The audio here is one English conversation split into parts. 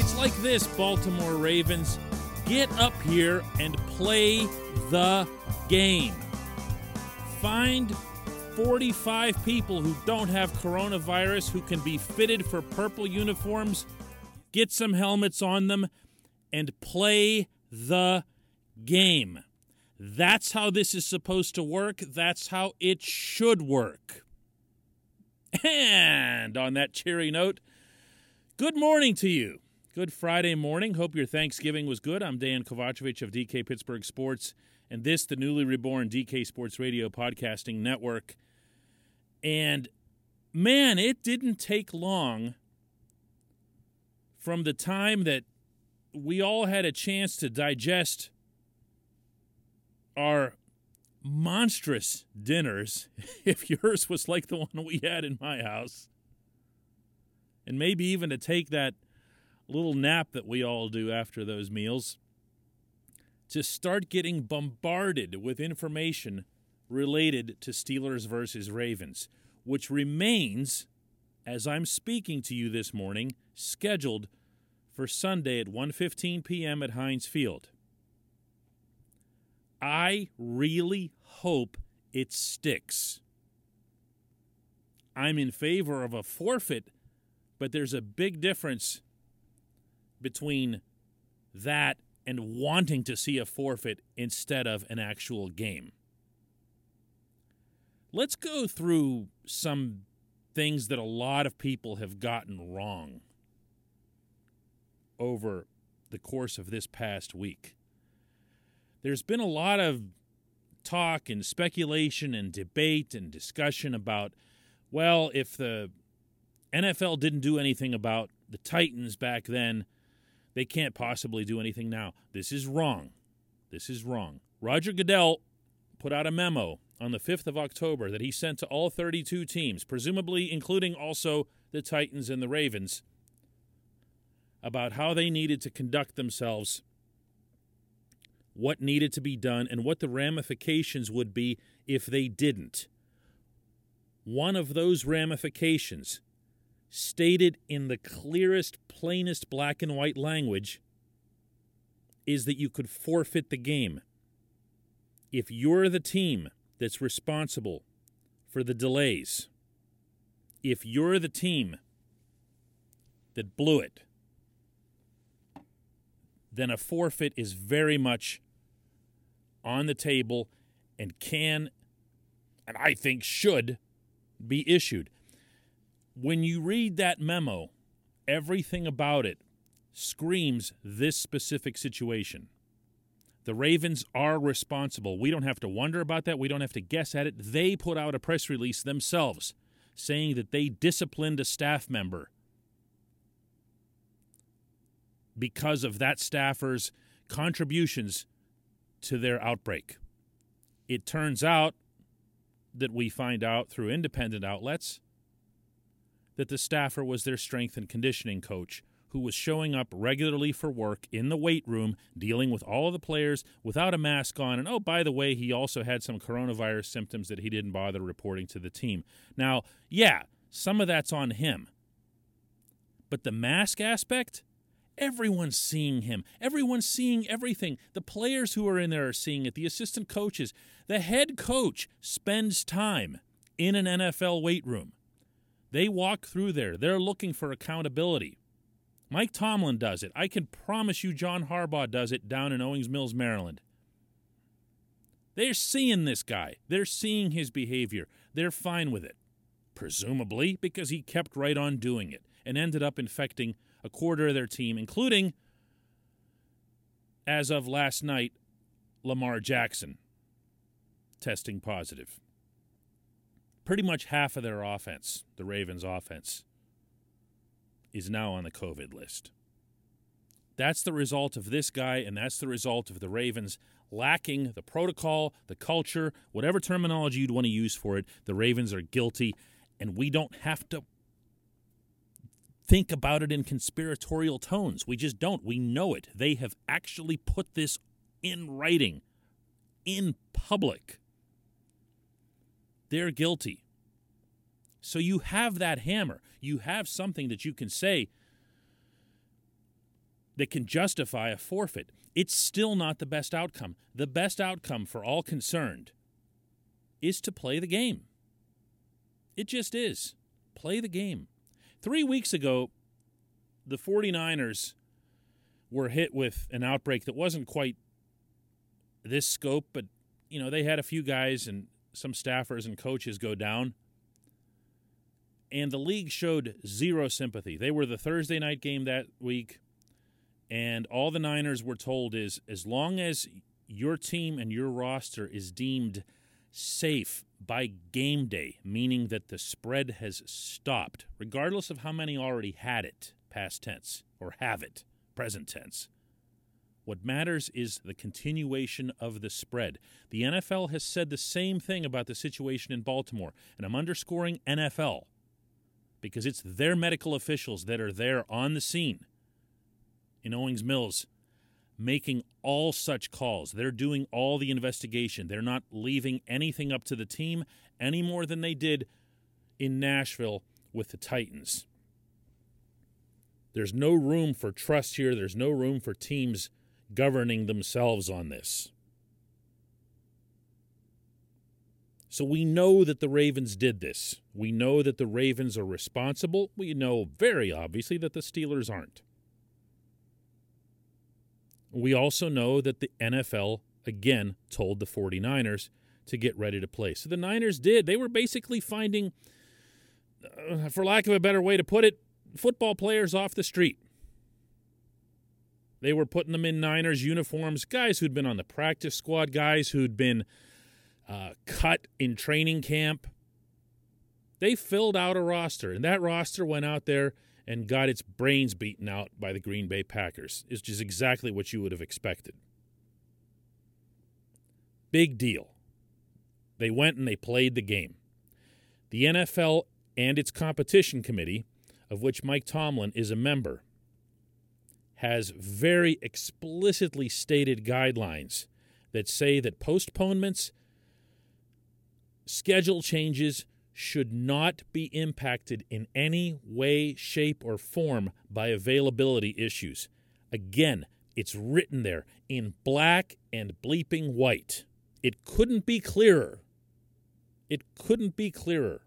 It's like this, Baltimore Ravens. Get up here and play the game. Find 45 people who don't have coronavirus who can be fitted for purple uniforms, get some helmets on them, and play the game. That's how this is supposed to work. That's how it should work. And on that cheery note, good morning to you. Good Friday morning. Hope your Thanksgiving was good. I'm Dan Kovacevic of DK Pittsburgh Sports, and this, the newly reborn DK Sports Radio Podcasting Network. And man, it didn't take long from the time that we all had a chance to digest our monstrous dinners, if yours was like the one we had in my house, and maybe even to take that little nap that we all do after those meals, to start getting bombarded with information related to Steelers versus Ravens, which remains, as I'm speaking to you this morning, scheduled for Sunday at 1:15 p.m. at Heinz Field. I really hope it sticks. I'm in favor of a forfeit, but there's a big difference between that and wanting to see a forfeit instead of an actual game. Let's go through some things that a lot of people have gotten wrong over the course of this past week. There's been a lot of talk and speculation and debate and discussion about, well, if the NFL didn't do anything about the Titans back then, they can't possibly do anything now. This is wrong. This is wrong. Roger Goodell put out a memo on the 5th of October that he sent to all 32 teams, presumably including also the Titans and the Ravens, about how they needed to conduct themselves, what needed to be done, and what the ramifications would be if they didn't. One of those ramifications, stated in the clearest, plainest black and white language, is that you could forfeit the game. If you're the team that's responsible for the delays, if you're the team that blew it, then a forfeit is very much on the table and can, and I think should, be issued. When you read that memo, everything about it screams this specific situation. The Ravens are responsible. We don't have to wonder about that. We don't have to guess at it. They put out a press release themselves saying that they disciplined a staff member because of that staffer's contributions to their outbreak. It turns out that we find out through independent outlets that the staffer was their strength and conditioning coach who was showing up regularly for work in the weight room, dealing with all of the players without a mask on. And oh, by the way, he also had some coronavirus symptoms that he didn't bother reporting to the team. Now, yeah, some of that's on him. But the mask aspect, everyone's seeing him. Everyone's seeing everything. The players who are in there are seeing it, the assistant coaches. The head coach spends time in an NFL weight room. They walk through there, they're looking for accountability. Mike Tomlin does it. I can promise you John Harbaugh does it down in Owings Mills, Maryland. They're seeing this guy. They're seeing his behavior. They're fine with it. Presumably because he kept right on doing it and ended up infecting a quarter of their team, including, as of last night, Lamar Jackson testing positive. Pretty much half of their offense, the Ravens' offense, is now on the COVID list. That's the result of this guy, and that's the result of the Ravens lacking the protocol, the culture, whatever terminology you'd want to use for it. The Ravens are guilty, and we don't have to think about it in conspiratorial tones. We just don't. We know it. They have actually put this in writing, in public. They're guilty. So you have that hammer. You have something that you can say, that can justify a forfeit. It's still not the best outcome. The best outcome for all concerned is to play the game. It just is. Play the game. Three weeks ago, the 49ers were hit with an outbreak that wasn't quite this scope, but you know, they had a few guys and some staffers and coaches go down. And the league showed zero sympathy. They were the Thursday night game that week, and all the Niners were told is as long as your team and your roster is deemed safe by game day, meaning that the spread has stopped, regardless of how many already had it, past tense, or have it, present tense. What matters is the continuation of the spread. The NFL has said the same thing about the situation in Baltimore, and I'm underscoring NFL because it's their medical officials that are there on the scene in Owings Mills making all such calls. They're doing all the investigation. They're not leaving anything up to the team any more than they did in Nashville with the Titans. There's no room for trust here. There's no room for teams governing themselves on this. So we know that the Ravens did this. We know that the Ravens are responsible. We know very obviously that the Steelers aren't. We also know that the NFL, again, told the 49ers to get ready to play. So the Niners did. They were basically finding, uh, for lack of a better way to put it, football players off the street. They were putting them in Niners uniforms, guys who'd been on the practice squad, guys who'd been uh, cut in training camp. They filled out a roster, and that roster went out there and got its brains beaten out by the Green Bay Packers, which is exactly what you would have expected. Big deal. They went and they played the game. The NFL and its competition committee, of which Mike Tomlin is a member, has very explicitly stated guidelines that say that postponements, schedule changes, should not be impacted in any way, shape, or form by availability issues. Again, it's written there in black and bleeping white. It couldn't be clearer. It couldn't be clearer.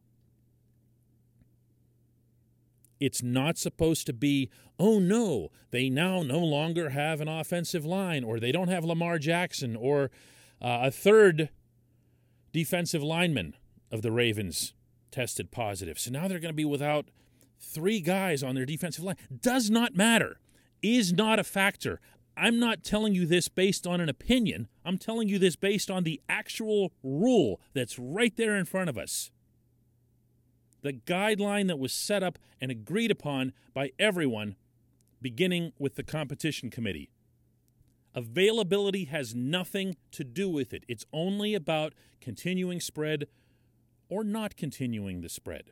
It's not supposed to be, oh no, they now no longer have an offensive line, or they don't have Lamar Jackson, or uh, a third defensive lineman of the Ravens tested positive. So now they're going to be without three guys on their defensive line. Does not matter, is not a factor. I'm not telling you this based on an opinion. I'm telling you this based on the actual rule that's right there in front of us. The guideline that was set up and agreed upon by everyone, beginning with the competition committee. Availability has nothing to do with it. It's only about continuing spread or not continuing the spread.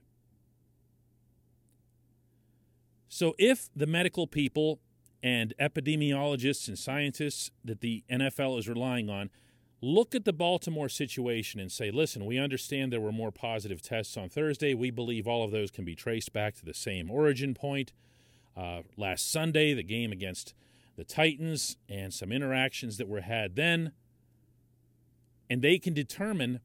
So, if the medical people and epidemiologists and scientists that the NFL is relying on look at the Baltimore situation and say, listen, we understand there were more positive tests on Thursday. We believe all of those can be traced back to the same origin point. Uh, last Sunday, the game against the Titans and some interactions that were had then. And they can determine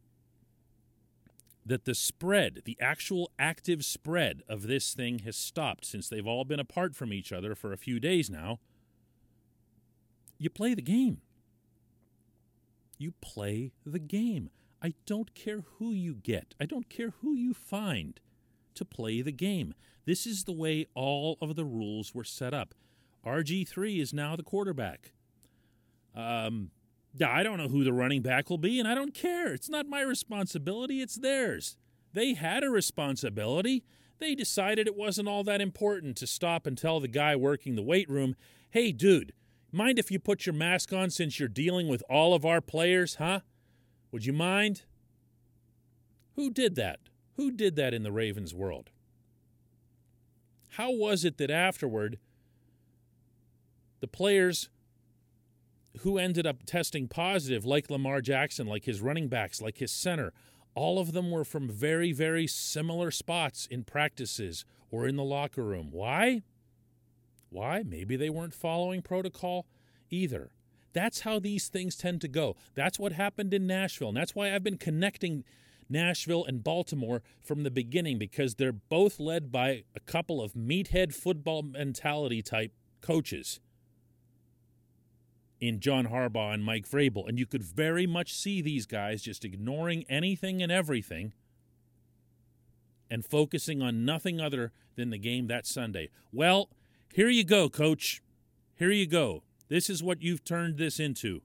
that the spread, the actual active spread of this thing has stopped since they've all been apart from each other for a few days now, you play the game. You play the game. I don't care who you get, I don't care who you find to play the game. This is the way all of the rules were set up. RG3 is now the quarterback. Um, I don't know who the running back will be, and I don't care. It's not my responsibility, it's theirs. They had a responsibility. They decided it wasn't all that important to stop and tell the guy working the weight room, hey, dude, mind if you put your mask on since you're dealing with all of our players, huh? Would you mind? Who did that? Who did that in the Ravens world? How was it that afterward the players who ended up testing positive, like Lamar Jackson, like his running backs, like his center, all of them were from very, very similar spots in practices or in the locker room. Why? Why? Maybe they weren't following protocol either. That's how these things tend to go. That's what happened in Nashville. And that's why I've been connecting Nashville and Baltimore from the beginning because they're both led by a couple of meathead football mentality type coaches in John Harbaugh and Mike Vrabel. And you could very much see these guys just ignoring anything and everything and focusing on nothing other than the game that Sunday. Well, here you go, coach. Here you go. This is what you've turned this into.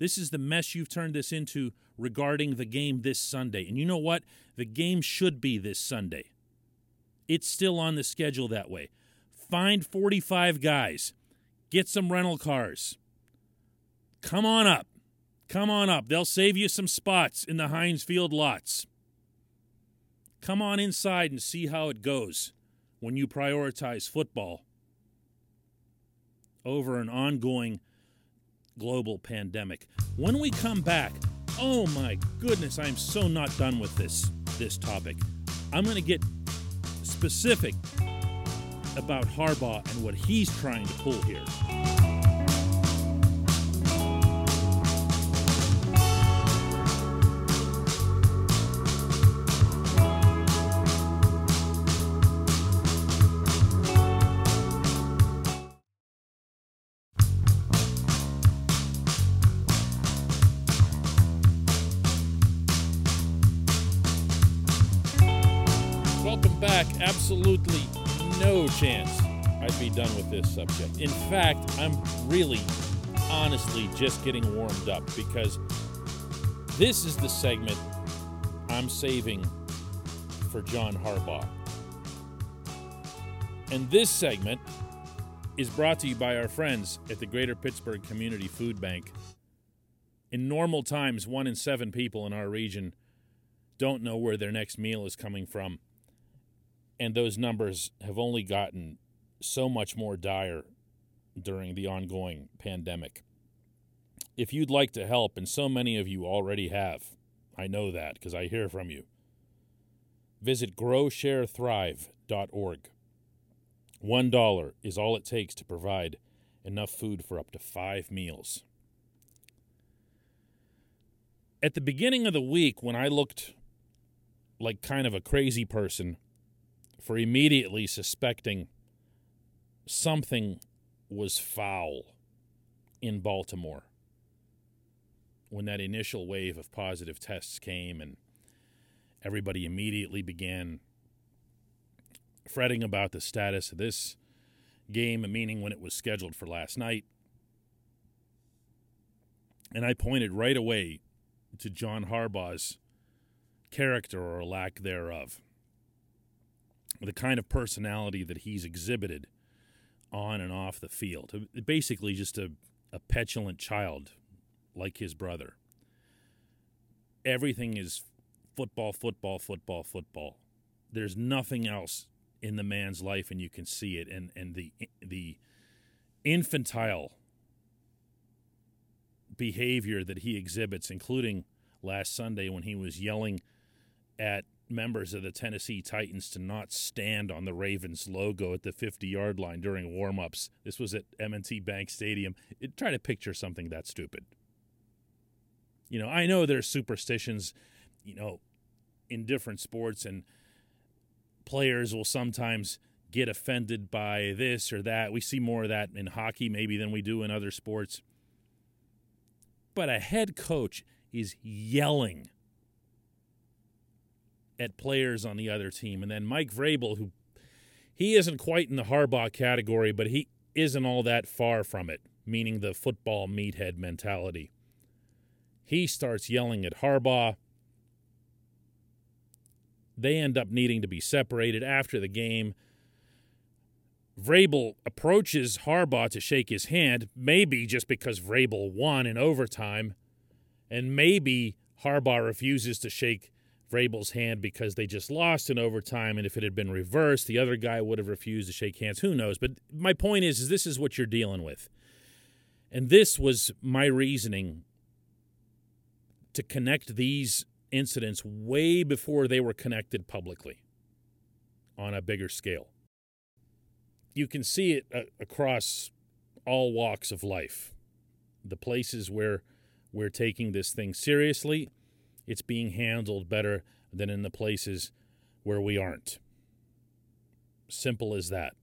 This is the mess you've turned this into regarding the game this Sunday. And you know what? The game should be this Sunday. It's still on the schedule that way. Find 45 guys, get some rental cars. Come on up. Come on up. They'll save you some spots in the Heinz Field lots. Come on inside and see how it goes when you prioritize football over an ongoing global pandemic. When we come back, oh my goodness, I'm so not done with this this topic. I'm going to get specific about Harbaugh and what he's trying to pull here. Done with this subject. In fact, I'm really, honestly, just getting warmed up because this is the segment I'm saving for John Harbaugh. And this segment is brought to you by our friends at the Greater Pittsburgh Community Food Bank. In normal times, one in seven people in our region don't know where their next meal is coming from. And those numbers have only gotten so much more dire during the ongoing pandemic. If you'd like to help, and so many of you already have, I know that because I hear from you, visit growsharethrive.org. One dollar is all it takes to provide enough food for up to five meals. At the beginning of the week, when I looked like kind of a crazy person for immediately suspecting something was foul in Baltimore when that initial wave of positive tests came and everybody immediately began fretting about the status of this game, meaning when it was scheduled for last night. And I pointed right away to John Harbaugh's character or lack thereof, the kind of personality that he's exhibited on and off the field. Uh, basically, just a, a petulant child like his brother. Everything is football, football, football, football. There's nothing else in the man's life, and you can see it. And and the the infantile behavior that he exhibits, including last Sunday when he was yelling at members of the Tennessee Titans to not stand on the Ravens logo at the 50 yard line during warmups. This was at M&T Bank Stadium. It, try to picture something that stupid. You know, I know there's superstitions, you know, in different sports, and players will sometimes get offended by this or that. We see more of that in hockey maybe than we do in other sports. But a head coach is yelling at players on the other team. And then Mike Vrabel, who he isn't quite in the Harbaugh category, but he isn't all that far from it, meaning the football meathead mentality. He starts yelling at Harbaugh. They end up needing to be separated after the game. Vrabel approaches Harbaugh to shake his hand, maybe just because Vrabel won in overtime, and maybe Harbaugh refuses to shake Vrabel's hand because they just lost in overtime, and if it had been reversed, the other guy would have refused to shake hands. Who knows? But my point is, is this is what you're dealing with, and this was my reasoning to connect these incidents way before they were connected publicly on a bigger scale. you can see it uh, across all walks of life. The places where we're taking this thing seriously, it's being handled better than in the places where we aren't. Simple as that.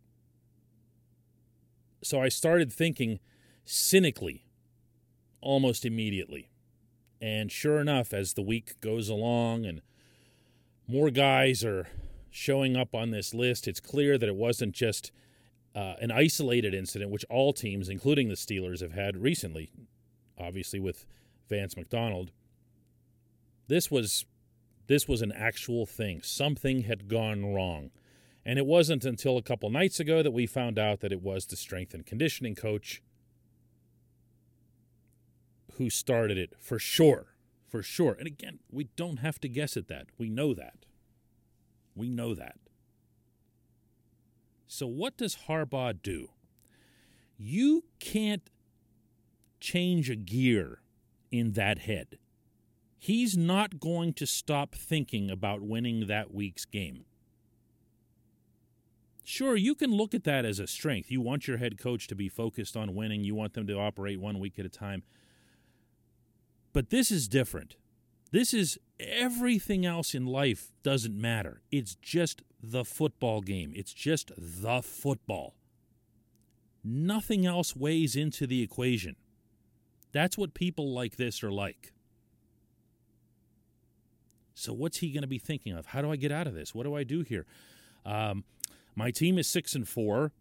So I started thinking cynically almost immediately. And sure enough, as the week goes along and more guys are showing up on this list, it's clear that it wasn't just uh, an isolated incident, which all teams, including the Steelers, have had recently, obviously with Vance McDonald. This was this was an actual thing. Something had gone wrong. And it wasn't until a couple nights ago that we found out that it was the strength and conditioning coach who started it for sure. For sure. And again, we don't have to guess at that. We know that. We know that. So, what does Harbaugh do? You can't change a gear in that head. He's not going to stop thinking about winning that week's game. Sure, you can look at that as a strength. You want your head coach to be focused on winning, you want them to operate one week at a time. But this is different. This is everything else in life doesn't matter. It's just the football game, it's just the football. Nothing else weighs into the equation. That's what people like this are like. So, what's he going to be thinking of? How do I get out of this? What do I do here? Um, my team is six and four.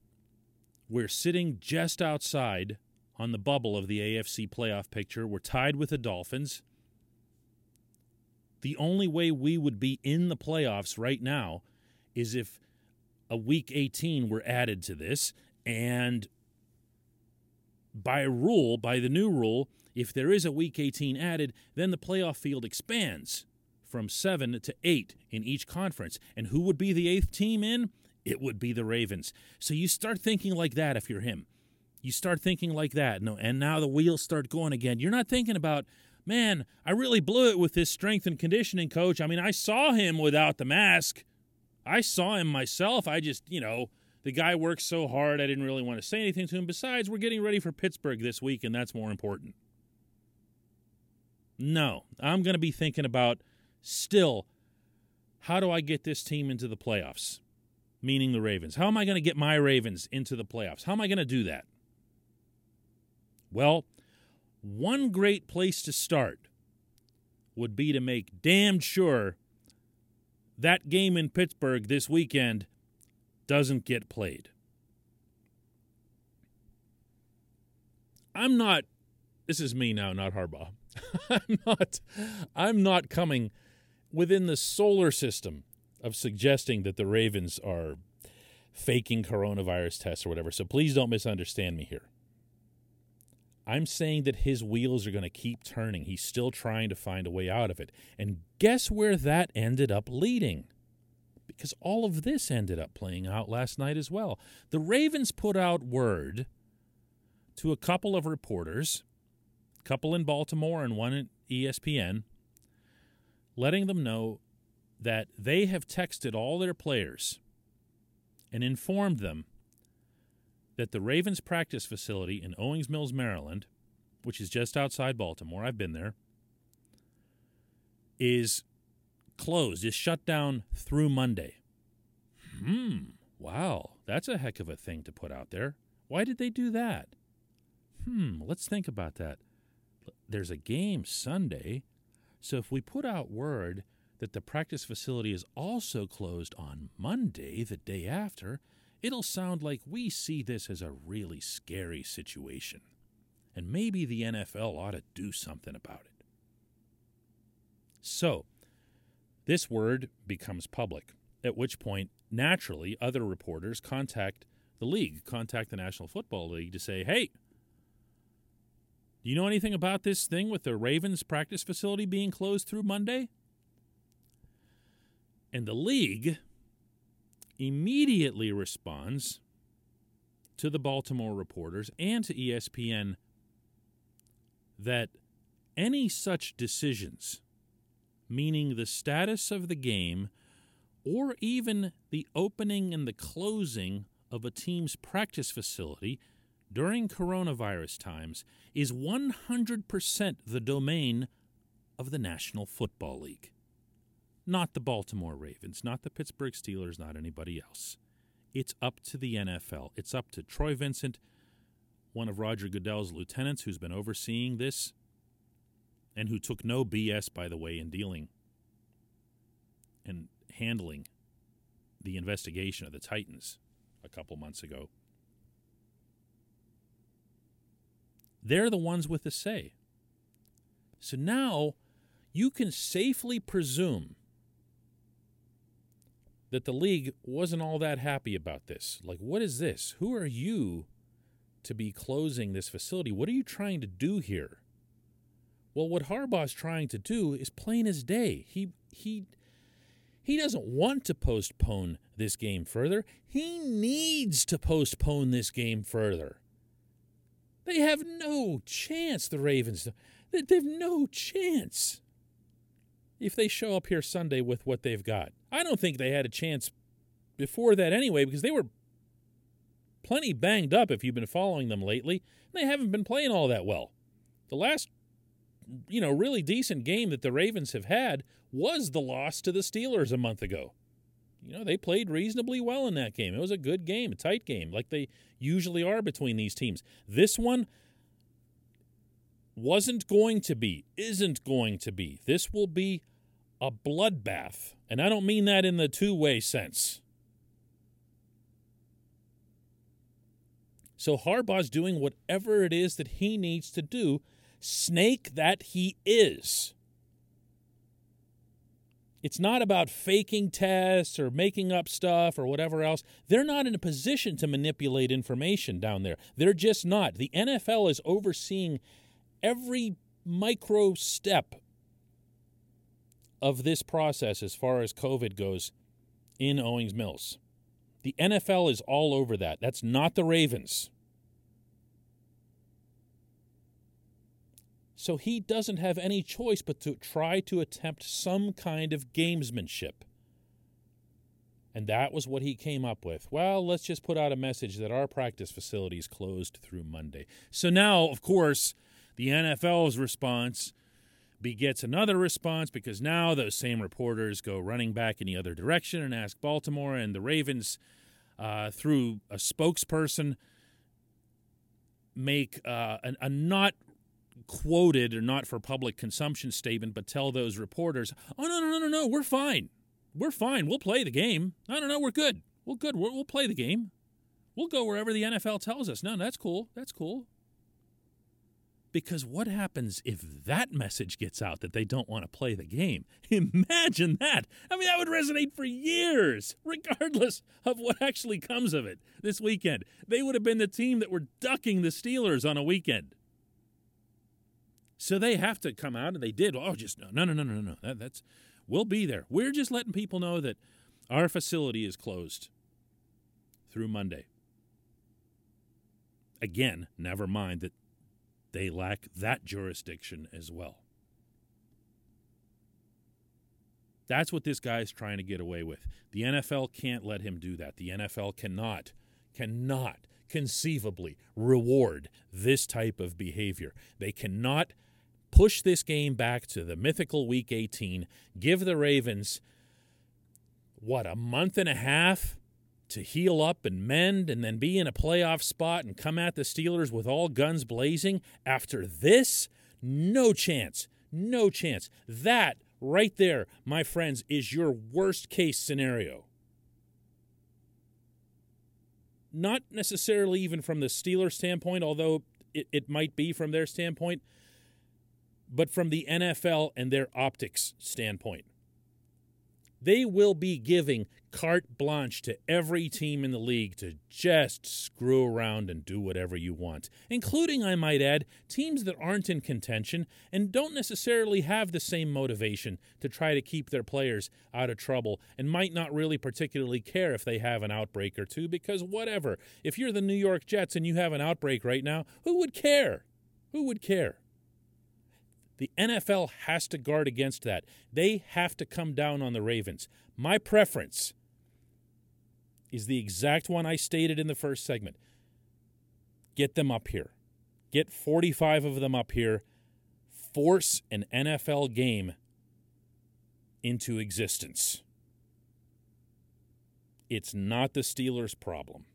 We're sitting just outside on the bubble of the AFC playoff picture. We're tied with the Dolphins. The only way we would be in the playoffs right now is if a week 18 were added to this. And by rule, by the new rule, if there is a week 18 added, then the playoff field expands from seven to eight in each conference. And who would be the eighth team in? It would be the Ravens. So you start thinking like that if you're him you start thinking like that. No, and now the wheels start going again. You're not thinking about, man, I really blew it with this strength and conditioning coach. I mean, I saw him without the mask. I saw him myself. I just, you know, the guy works so hard. I didn't really want to say anything to him. Besides, we're getting ready for Pittsburgh this week, and that's more important. No, I'm going to be thinking about still, how do I get this team into the playoffs? Meaning the Ravens. How am I going to get my Ravens into the playoffs? How am I going to do that? Well, one great place to start would be to make damn sure that game in Pittsburgh this weekend doesn't get played. I'm not this is me now, not Harbaugh. I'm not I'm not coming within the solar system of suggesting that the Ravens are faking coronavirus tests or whatever. So please don't misunderstand me here. I'm saying that his wheels are going to keep turning. He's still trying to find a way out of it. And guess where that ended up leading? Because all of this ended up playing out last night as well. The Ravens put out word to a couple of reporters, a couple in Baltimore and one at ESPN, letting them know that they have texted all their players and informed them that the Ravens practice facility in Owings Mills, Maryland, which is just outside Baltimore, I've been there, is closed, is shut down through Monday. Hmm, wow, that's a heck of a thing to put out there. Why did they do that? Hmm, let's think about that. There's a game Sunday, so if we put out word that the practice facility is also closed on Monday, the day after, it'll sound like we see this as a really scary situation. And maybe the NFL ought to do something about it. So, this word becomes public, at which point, naturally, other reporters contact the league, contact the National Football League to say, hey, do you know anything about this thing with the Ravens practice facility being closed through Monday? And the league immediately responds to the Baltimore reporters and to ESPN that any such decisions, meaning the status of the game or even the opening and the closing of a team's practice facility during coronavirus times is 100% the domain of the National Football League. Not the Baltimore Ravens, not the Pittsburgh Steelers, not anybody else. It's up to the NFL. It's up to Troy Vincent, one of Roger Goodell's lieutenants who's been overseeing this and who took no BS, by the way, in dealing and handling the investigation of the Titans a couple months ago. They're the ones with the say. So now you can safely presume that the league wasn't all that happy about this. Like, what is this? Who are you to be closing this facility? What are you trying to do here? Well, what Harbaugh's trying to do is plain as day. He he he doesn't want to postpone this game further. He needs to postpone this game further. They have no chance, the Ravens. They have no chance if they show up here Sunday with what they've got. I don't think they had a chance before that anyway because they were plenty banged up if you've been following them lately. They haven't been playing all that well. The last you know, really decent game that the Ravens have had was the loss to the Steelers a month ago. You know, they played reasonably well in that game. It was a good game, a tight game, like they usually are between these teams. This one wasn't going to be, isn't going to be. This will be a bloodbath. And I don't mean that in the two way sense. So Harbaugh's doing whatever it is that he needs to do snake that he is. It's not about faking tests or making up stuff or whatever else. They're not in a position to manipulate information down there. They're just not. The NFL is overseeing every micro step of this process as far as COVID goes in Owings Mills. The NFL is all over that. That's not the Ravens. So he doesn't have any choice but to try to attempt some kind of gamesmanship. And that was what he came up with. Well, let's just put out a message that our practice facility is closed through Monday. So now, of course, the NFL's response begets another response because now those same reporters go running back in the other direction and ask Baltimore and the Ravens, uh, through a spokesperson, make uh, a, a not quoted or not for public consumption statement, but tell those reporters, oh, no, no, no, no, no, we're fine. We're fine. We'll play the game. No, no, no, we're good. We're good. We'll, we'll play the game. We'll go wherever the NFL tells us. No, that's cool. That's cool. Because what happens if that message gets out that they don't want to play the game? Imagine that. I mean, that would resonate for years, regardless of what actually comes of it this weekend. They would have been the team that were ducking the Steelers on a weekend. So they have to come out, and they did. Oh, just no, no, no, no, no, no. That, that's we'll be there. We're just letting people know that our facility is closed through Monday. Again, never mind that they lack that jurisdiction as well. That's what this guy's trying to get away with. The NFL can't let him do that. The NFL cannot, cannot conceivably reward this type of behavior. They cannot push this game back to the mythical week 18, give the Ravens, what, a month and a half to heal up and mend and then be in a playoff spot and come at the Steelers with all guns blazing. After this, no chance. No chance. That right there, my friends, is your worst case scenario. Not necessarily even from the Steelers' standpoint, although it, it might be from their standpoint but from the NFL and their optics standpoint. They will be giving carte blanche to every team in the league to just screw around and do whatever you want, including, I might add, teams that aren't in contention and don't necessarily have the same motivation to try to keep their players out of trouble and might not really particularly care if they have an outbreak or two because whatever. If you're the New York Jets and you have an outbreak right now, who would care? Who would care? The NFL has to guard against that. They have to come down on the Ravens. My preference is the exact one I stated in the first segment. Get them up here. Get 45 of them up here. Force an NFL game into existence. It's not the Steelers' problem.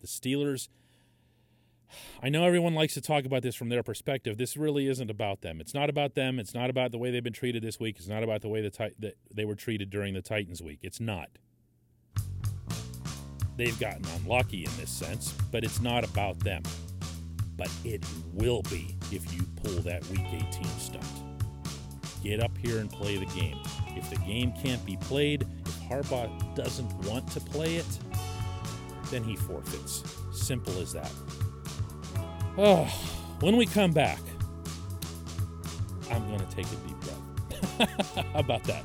The Steelers. I know everyone likes to talk about this from their perspective. This really isn't about them. It's not about them. It's not about the way they've been treated this week. It's not about the way the that they were treated during the Titans week. It's not. They've gotten unlucky in this sense, but it's not about them. But it will be if you pull that Week 18 stunt. Get up here and play the game. If the game can't be played, if Harbaugh doesn't want to play it, then he forfeits. Simple as that. Oh, when we come back, I'm going to take a deep breath. How about that?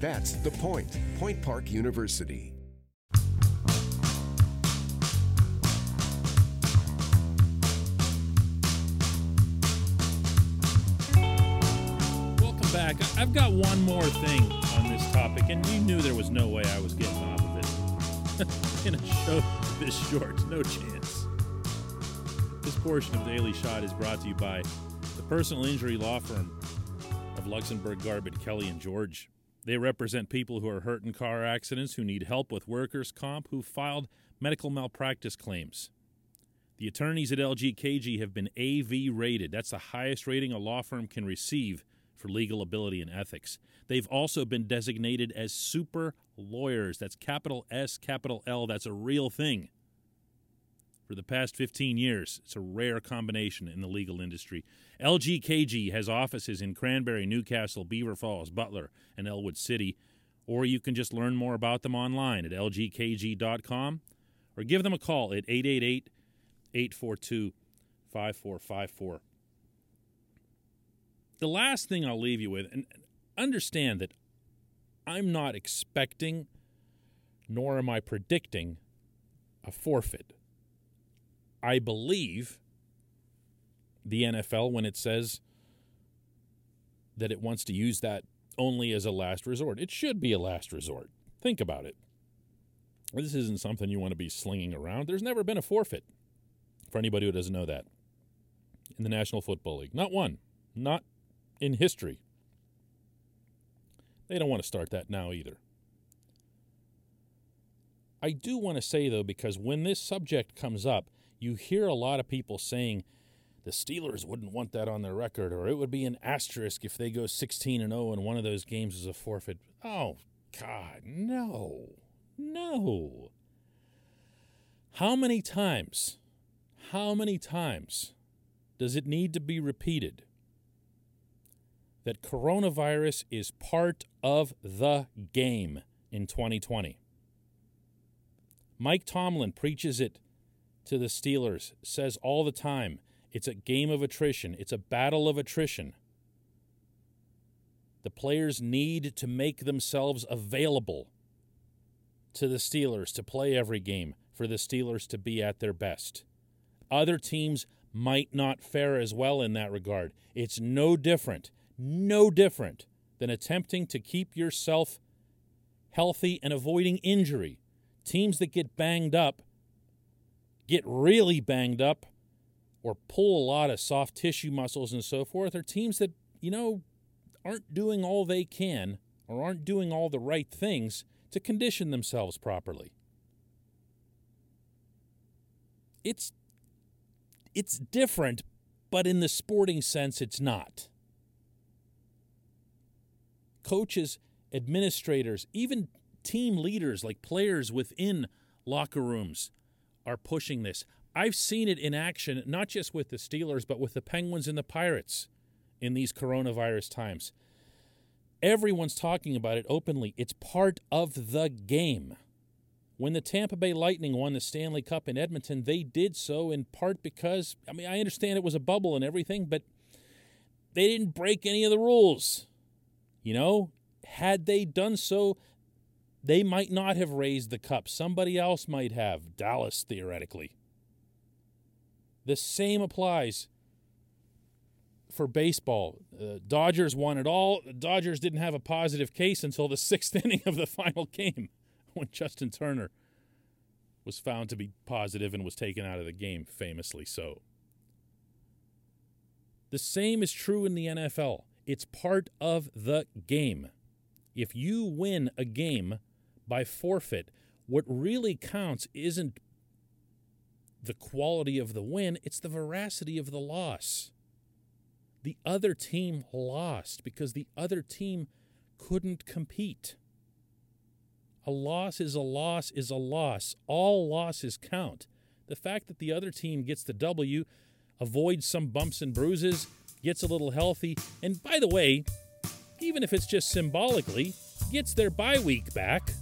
That's the point. Point Park University. Welcome back. I've got one more thing on this topic, and you knew there was no way I was getting off of it in a show this short. No chance. This portion of Daily Shot is brought to you by the personal injury law firm of Luxenberg, Garbett, Kelly, and George. They represent people who are hurt in car accidents, who need help with workers' comp, who filed medical malpractice claims. The attorneys at LGKG have been AV rated. That's the highest rating a law firm can receive for legal ability and ethics. They've also been designated as super lawyers. That's capital S, capital L. That's a real thing for the past 15 years. It's a rare combination in the legal industry. LGKG has offices in Cranberry, Newcastle, Beaver Falls, Butler, and Ellwood City, or you can just learn more about them online at lgkg.com or give them a call at 888 842 5454. The last thing I'll leave you with, and understand that I'm not expecting nor am I predicting a forfeit. I believe the NFL when it says that it wants to use that only as a last resort. It should be a last resort. Think about it. This isn't something you want to be slinging around. There's never been a forfeit for anybody who doesn't know that in the National Football League. Not one. Not in history. They don't want to start that now either. I do want to say, though, because when this subject comes up, you hear a lot of people saying the Steelers wouldn't want that on their record, or it would be an asterisk if they go 16 and 0 and one of those games is a forfeit. Oh, God, no. No. How many times, how many times does it need to be repeated that coronavirus is part of the game in 2020? Mike Tomlin preaches it to the Steelers says all the time it's a game of attrition, it's a battle of attrition. The players need to make themselves available to the Steelers to play every game for the Steelers to be at their best. Other teams might not fare as well in that regard. It's no different, no different than attempting to keep yourself healthy and avoiding injury. Teams that get banged up get really banged up or pull a lot of soft tissue muscles and so forth are teams that, you know, aren't doing all they can or aren't doing all the right things to condition themselves properly. It's it's different, but in the sporting sense it's not. Coaches, administrators, even team leaders like players within locker rooms are pushing this. I've seen it in action, not just with the Steelers, but with the Penguins and the Pirates in these coronavirus times. Everyone's talking about it openly. It's part of the game. When the Tampa Bay Lightning won the Stanley Cup in Edmonton, they did so in part because, I mean, I understand it was a bubble and everything, but they didn't break any of the rules. You know, had they done so, they might not have raised the cup. Somebody else might have, Dallas theoretically. The same applies for baseball. Uh, Dodgers won it all. Dodgers didn't have a positive case until the sixth inning of the final game when Justin Turner was found to be positive and was taken out of the game, famously so. The same is true in the NFL. It's part of the game. If you win a game by forfeit, what really counts isn't the quality of the win, it's the veracity of the loss. The other team lost because the other team couldn't compete. A loss is a loss is a loss. All losses count. The fact that the other team gets the W, avoids some bumps and bruises, gets a little healthy, and by the way, even if it's just symbolically, gets their bye week back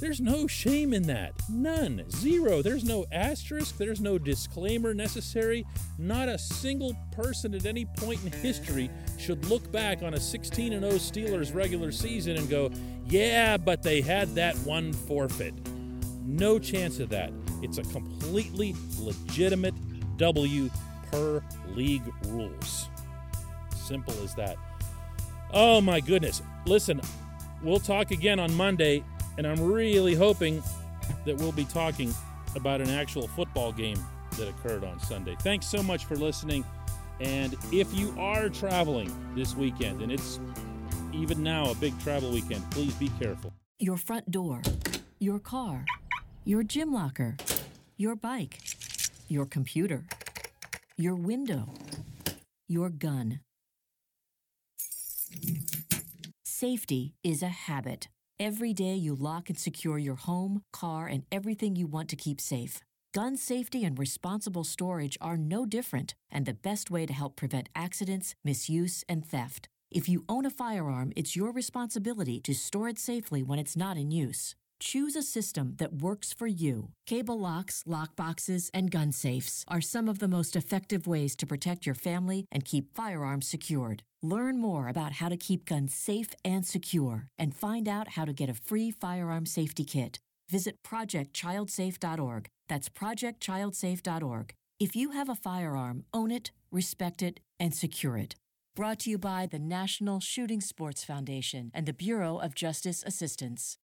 there's no shame in that. None. Zero. There's no asterisk. There's no disclaimer necessary. Not a single person at any point in history should look back on a 16 0 Steelers regular season and go, yeah, but they had that one forfeit. No chance of that. It's a completely legitimate W per league rules. Simple as that. Oh my goodness. Listen, we'll talk again on Monday. And I'm really hoping that we'll be talking about an actual football game that occurred on Sunday. Thanks so much for listening. And if you are traveling this weekend, and it's even now a big travel weekend, please be careful. Your front door, your car, your gym locker, your bike, your computer, your window, your gun. Safety is a habit. Every day you lock and secure your home, car, and everything you want to keep safe. Gun safety and responsible storage are no different and the best way to help prevent accidents, misuse, and theft. If you own a firearm, it's your responsibility to store it safely when it's not in use. Choose a system that works for you. Cable locks, lock boxes, and gun safes are some of the most effective ways to protect your family and keep firearms secured. Learn more about how to keep guns safe and secure and find out how to get a free firearm safety kit. Visit projectchildsafe.org. That's projectchildsafe.org. If you have a firearm, own it, respect it, and secure it. Brought to you by the National Shooting Sports Foundation and the Bureau of Justice Assistance.